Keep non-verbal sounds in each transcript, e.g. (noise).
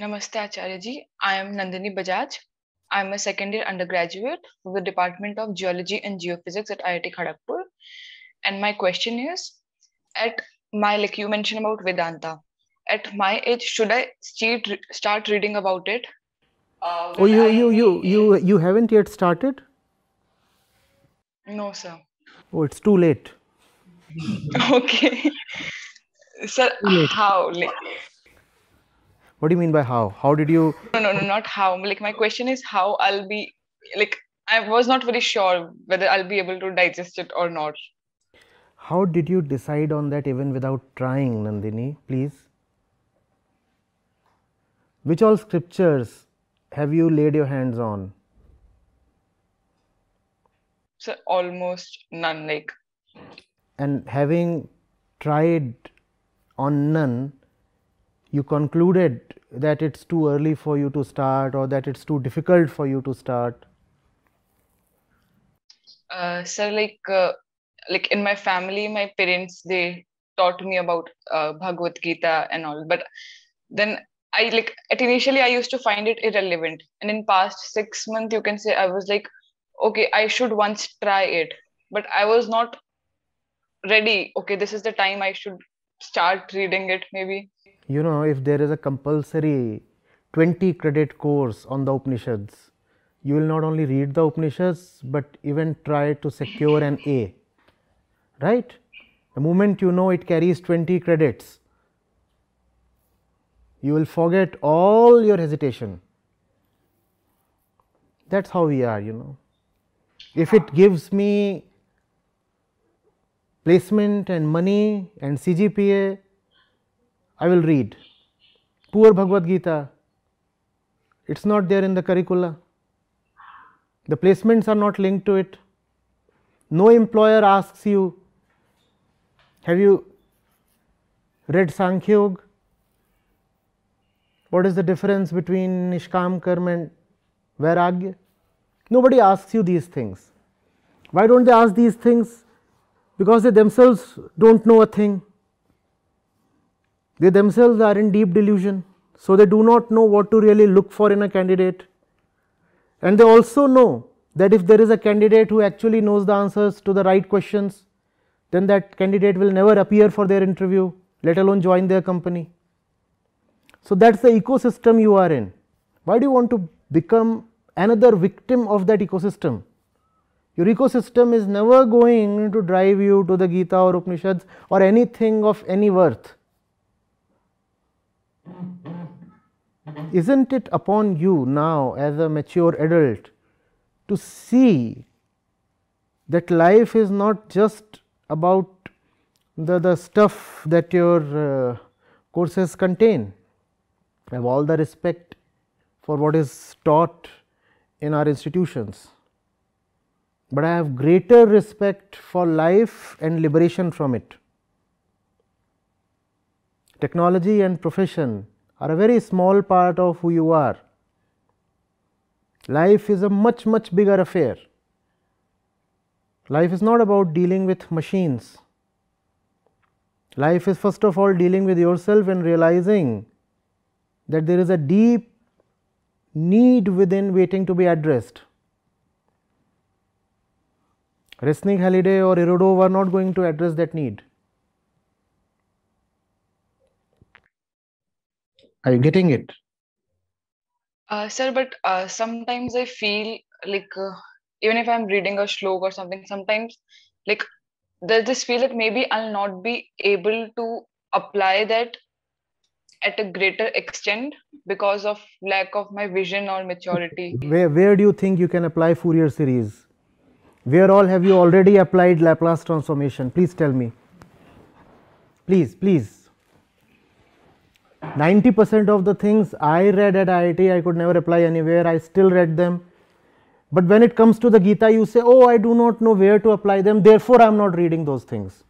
Namaste Acharya ji. I am Nandini Bajaj. I am a second year undergraduate from the Department of Geology and Geophysics at IIT Kharagpur. And my question is at my, like you mentioned about Vedanta, at my age, should I start, start reading about it? Uh, oh, you, you, you, you, you haven't yet started? No, sir. Oh, it's too late. (laughs) okay. Sir, how? Like, what do you mean by how? How did you? No, no, no, not how. Like my question is how I'll be like I was not very sure whether I'll be able to digest it or not. How did you decide on that even without trying, Nandini? Please. Which all scriptures have you laid your hands on? So almost none. Like. And having tried on none, you concluded that it's too early for you to start or that it's too difficult for you to start? Uh, sir, like, uh, like in my family, my parents they taught me about uh, Bhagavad Gita and all, but then I like at initially I used to find it irrelevant, and in past six months you can say I was like, okay, I should once try it, but I was not ready. Okay, this is the time I should start reading it maybe you know if there is a compulsory 20 credit course on the upanishads you will not only read the upanishads but even try to secure an a. Right? The moment you know it carries 20 credits you will forget all your hesitation. That's how we are you know. If it gives me placement and money and CGPA, I will read. Poor Bhagavad Gita, it is not there in the curricula. The placements are not linked to it. No employer asks you, have you read Sankhya What is the difference between Nishkam Karma and Vairagya? Nobody asks you these things. Why don't they ask these things? because they themselves do not know a thing. They themselves are in deep delusion. So, they do not know what to really look for in a candidate. And they also know that if there is a candidate who actually knows the answers to the right questions, then that candidate will never appear for their interview, let alone join their company. So, that is the ecosystem you are in. Why do you want to become another victim of that ecosystem? Your ecosystem is never going to drive you to the Gita or Upanishads or anything of any worth. Isn't it upon you now, as a mature adult, to see that life is not just about the, the stuff that your uh, courses contain? I have all the respect for what is taught in our institutions but I have greater respect for life and liberation from it. Technology and profession are a very small part of who you are. Life is a much, much bigger affair. Life is not about dealing with machines. Life is first of all dealing with yourself and realizing that there is a deep need within waiting to be addressed. Resnick Halliday or Irodov are not going to address that need. Are you getting it? Uh, sir, but uh, sometimes I feel like uh, even if I'm reading a shlok or something, sometimes like there's this feel that maybe I'll not be able to apply that at a greater extent because of lack of my vision or maturity. Where, where do you think you can apply Fourier series? Where all have you already applied Laplace transformation? Please tell me. Please, please. 90 percent of the things I read at IIT, I could never apply anywhere. I still read them. But when it comes to the Gita, you say, Oh, I do not know where to apply them, therefore, I am not reading those things.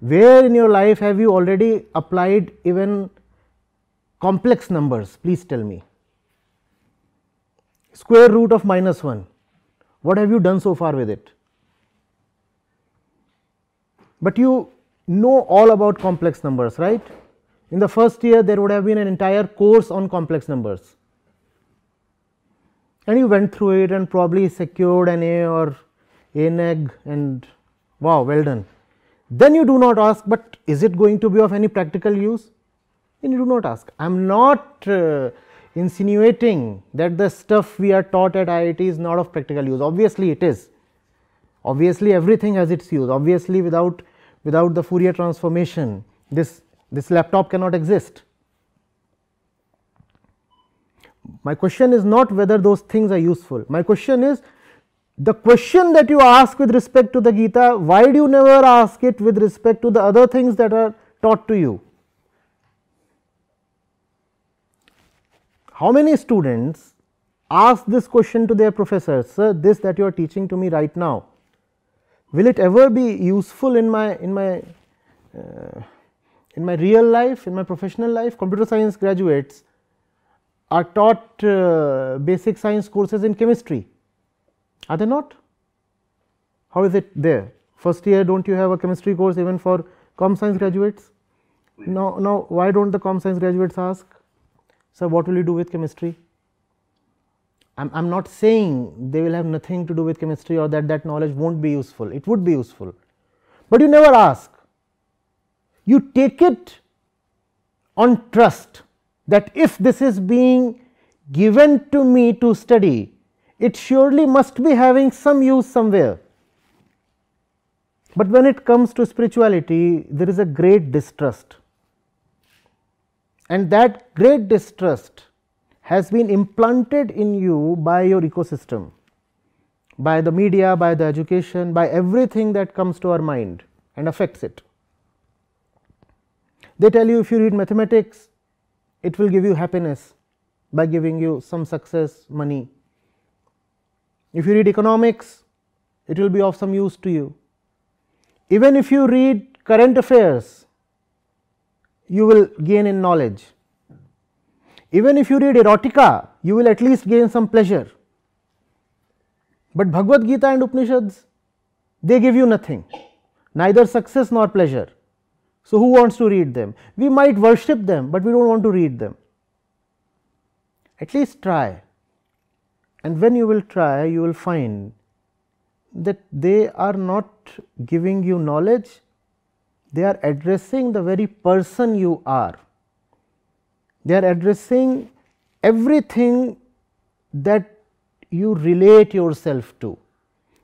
Where in your life have you already applied even complex numbers? Please tell me. Square root of minus 1. What have you done so far with it? But you know all about complex numbers, right? In the first year, there would have been an entire course on complex numbers. And you went through it and probably secured an A or A neg and wow, well done. Then you do not ask, but is it going to be of any practical use? Then you do not ask. I am not uh, insinuating that the stuff we are taught at IIT is not of practical use. Obviously, it is. Obviously, everything has its use. Obviously, without without the Fourier transformation, this this laptop cannot exist. My question is not whether those things are useful. My question is the question that you ask with respect to the Gita, why do you never ask it with respect to the other things that are taught to you? How many students ask this question to their professors, sir, this that you are teaching to me right now, will it ever be useful in my in my uh, in my real life, in my professional life? Computer science graduates are taught uh, basic science courses in chemistry, are they not? How is it there? First year, don't you have a chemistry course even for com science graduates? Now, now, why don't the com science graduates ask? So, what will you do with chemistry? I am not saying they will have nothing to do with chemistry or that that knowledge not be useful, it would be useful, but you never ask. You take it on trust that if this is being given to me to study, it surely must be having some use somewhere. But when it comes to spirituality, there is a great distrust and that great distrust has been implanted in you by your ecosystem, by the media, by the education, by everything that comes to our mind and affects it. They tell you if you read mathematics, it will give you happiness by giving you some success, money. If you read economics, it will be of some use to you. Even if you read current affairs, you will gain in knowledge. Even if you read erotica, you will at least gain some pleasure. But Bhagavad Gita and Upanishads, they give you nothing, neither success nor pleasure. So, who wants to read them? We might worship them, but we do not want to read them. At least try. And when you will try, you will find that they are not giving you knowledge, they are addressing the very person you are. They are addressing everything that you relate yourself to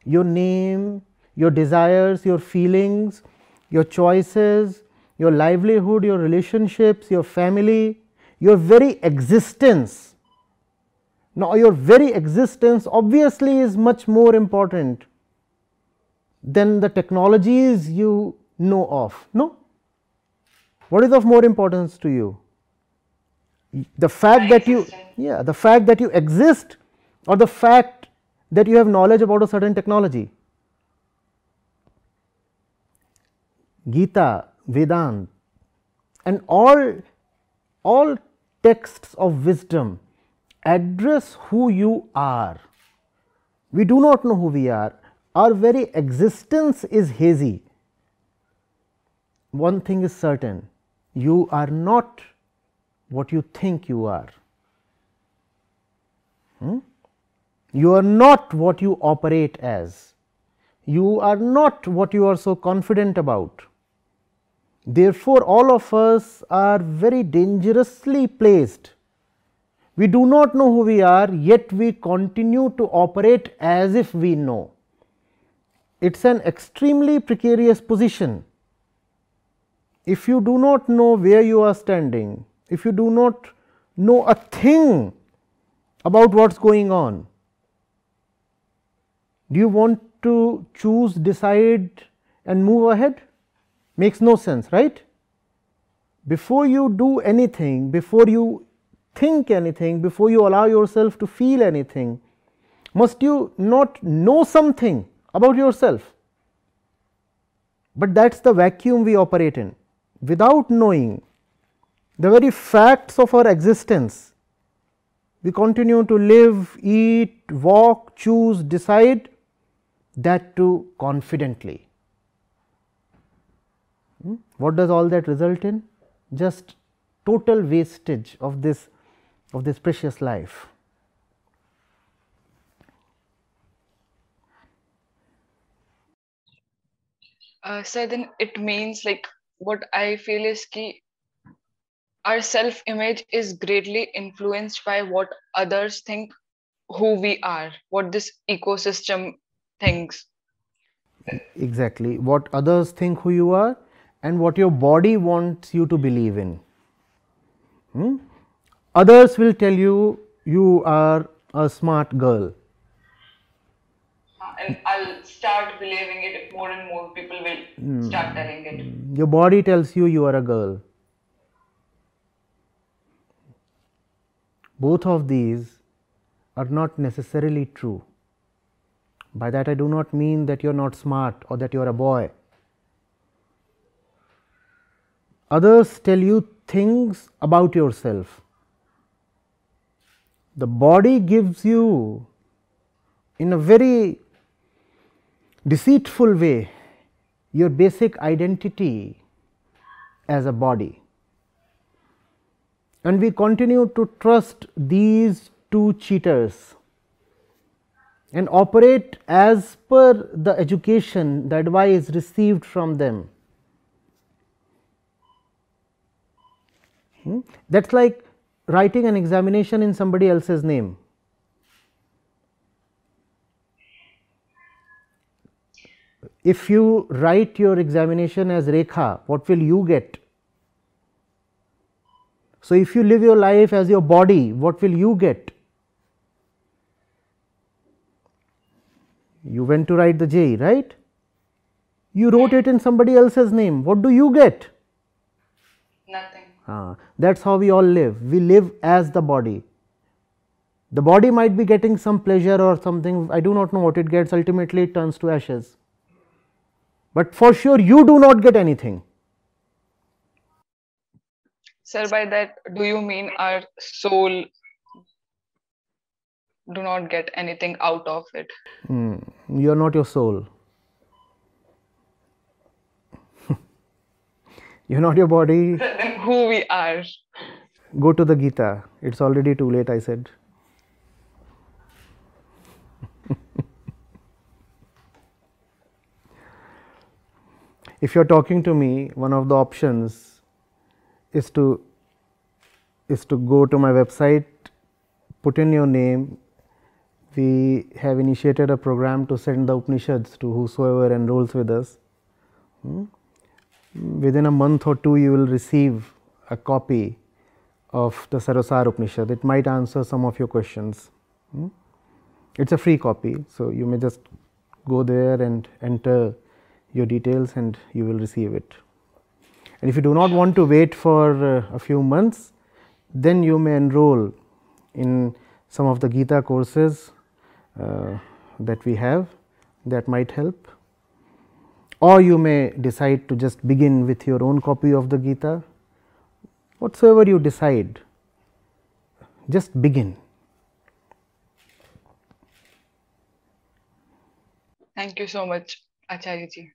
your name, your desires, your feelings, your choices, your livelihood, your relationships, your family, your very existence. Now, your very existence obviously is much more important than the technologies you know of. No? What is of more importance to you? The fact that you, yeah, the fact that you exist or the fact that you have knowledge about a certain technology. Gita, Vedanta and all, all texts of wisdom address who you are. We do not know who we are, our very existence is hazy one thing is certain you are not what you think you are. Hmm? You are not what you operate as. You are not what you are so confident about. Therefore, all of us are very dangerously placed. We do not know who we are, yet we continue to operate as if we know. It is an extremely precarious position if you do not know where you are standing, if you do not know a thing about what is going on, do you want to choose, decide and move ahead? Makes no sense, right? Before you do anything, before you think anything, before you allow yourself to feel anything, must you not know something about yourself? But that is the vacuum we operate in without knowing the very facts of our existence, we continue to live, eat, walk, choose, decide that too confidently. Hmm? What does all that result in? Just total wastage of this of this precious life. Uh, so then it means like what I feel is key our self image is greatly influenced by what others think who we are, what this ecosystem thinks. Exactly. What others think who you are and what your body wants you to believe in. Hmm? Others will tell you you are a smart girl. Uh, and I'll start believing it more and more people will start telling it. Your body tells you you are a girl. Both of these are not necessarily true. By that, I do not mean that you are not smart or that you are a boy. Others tell you things about yourself. The body gives you, in a very deceitful way, your basic identity as a body and we continue to trust these two cheaters and operate as per the education the advice received from them. Hmm? That is like writing an examination in somebody else's name. If you write your examination as Rekha, what will you get? So, if you live your life as your body, what will you get? You went to write the JEE, right? You wrote it in somebody else's name. What do you get? Nothing. Ah, that is how we all live. We live as the body. The body might be getting some pleasure or something, I do not know what it gets, ultimately it turns to ashes. But for sure, you do not get anything. Sir, by that, do you mean our soul do not get anything out of it? Mm, you are not your soul. (laughs) you are not your body. then who we are? Go to the Gita. It's already too late, I said. (laughs) if you are talking to me, one of the options is to is to go to my website, put in your name. We have initiated a program to send the Upanishads to whosoever enrolls with us. Hmm? Within a month or two, you will receive a copy of the Sarvasar Upanishad. It might answer some of your questions. Hmm? It's a free copy, so you may just go there and enter your details and you will receive it. And if you do not want to wait for uh, a few months, then you may enroll in some of the Gita courses uh, that we have that might help or you may decide to just begin with your own copy of the Gita. Whatsoever you decide, just begin. Thank you so much, Acharya ji.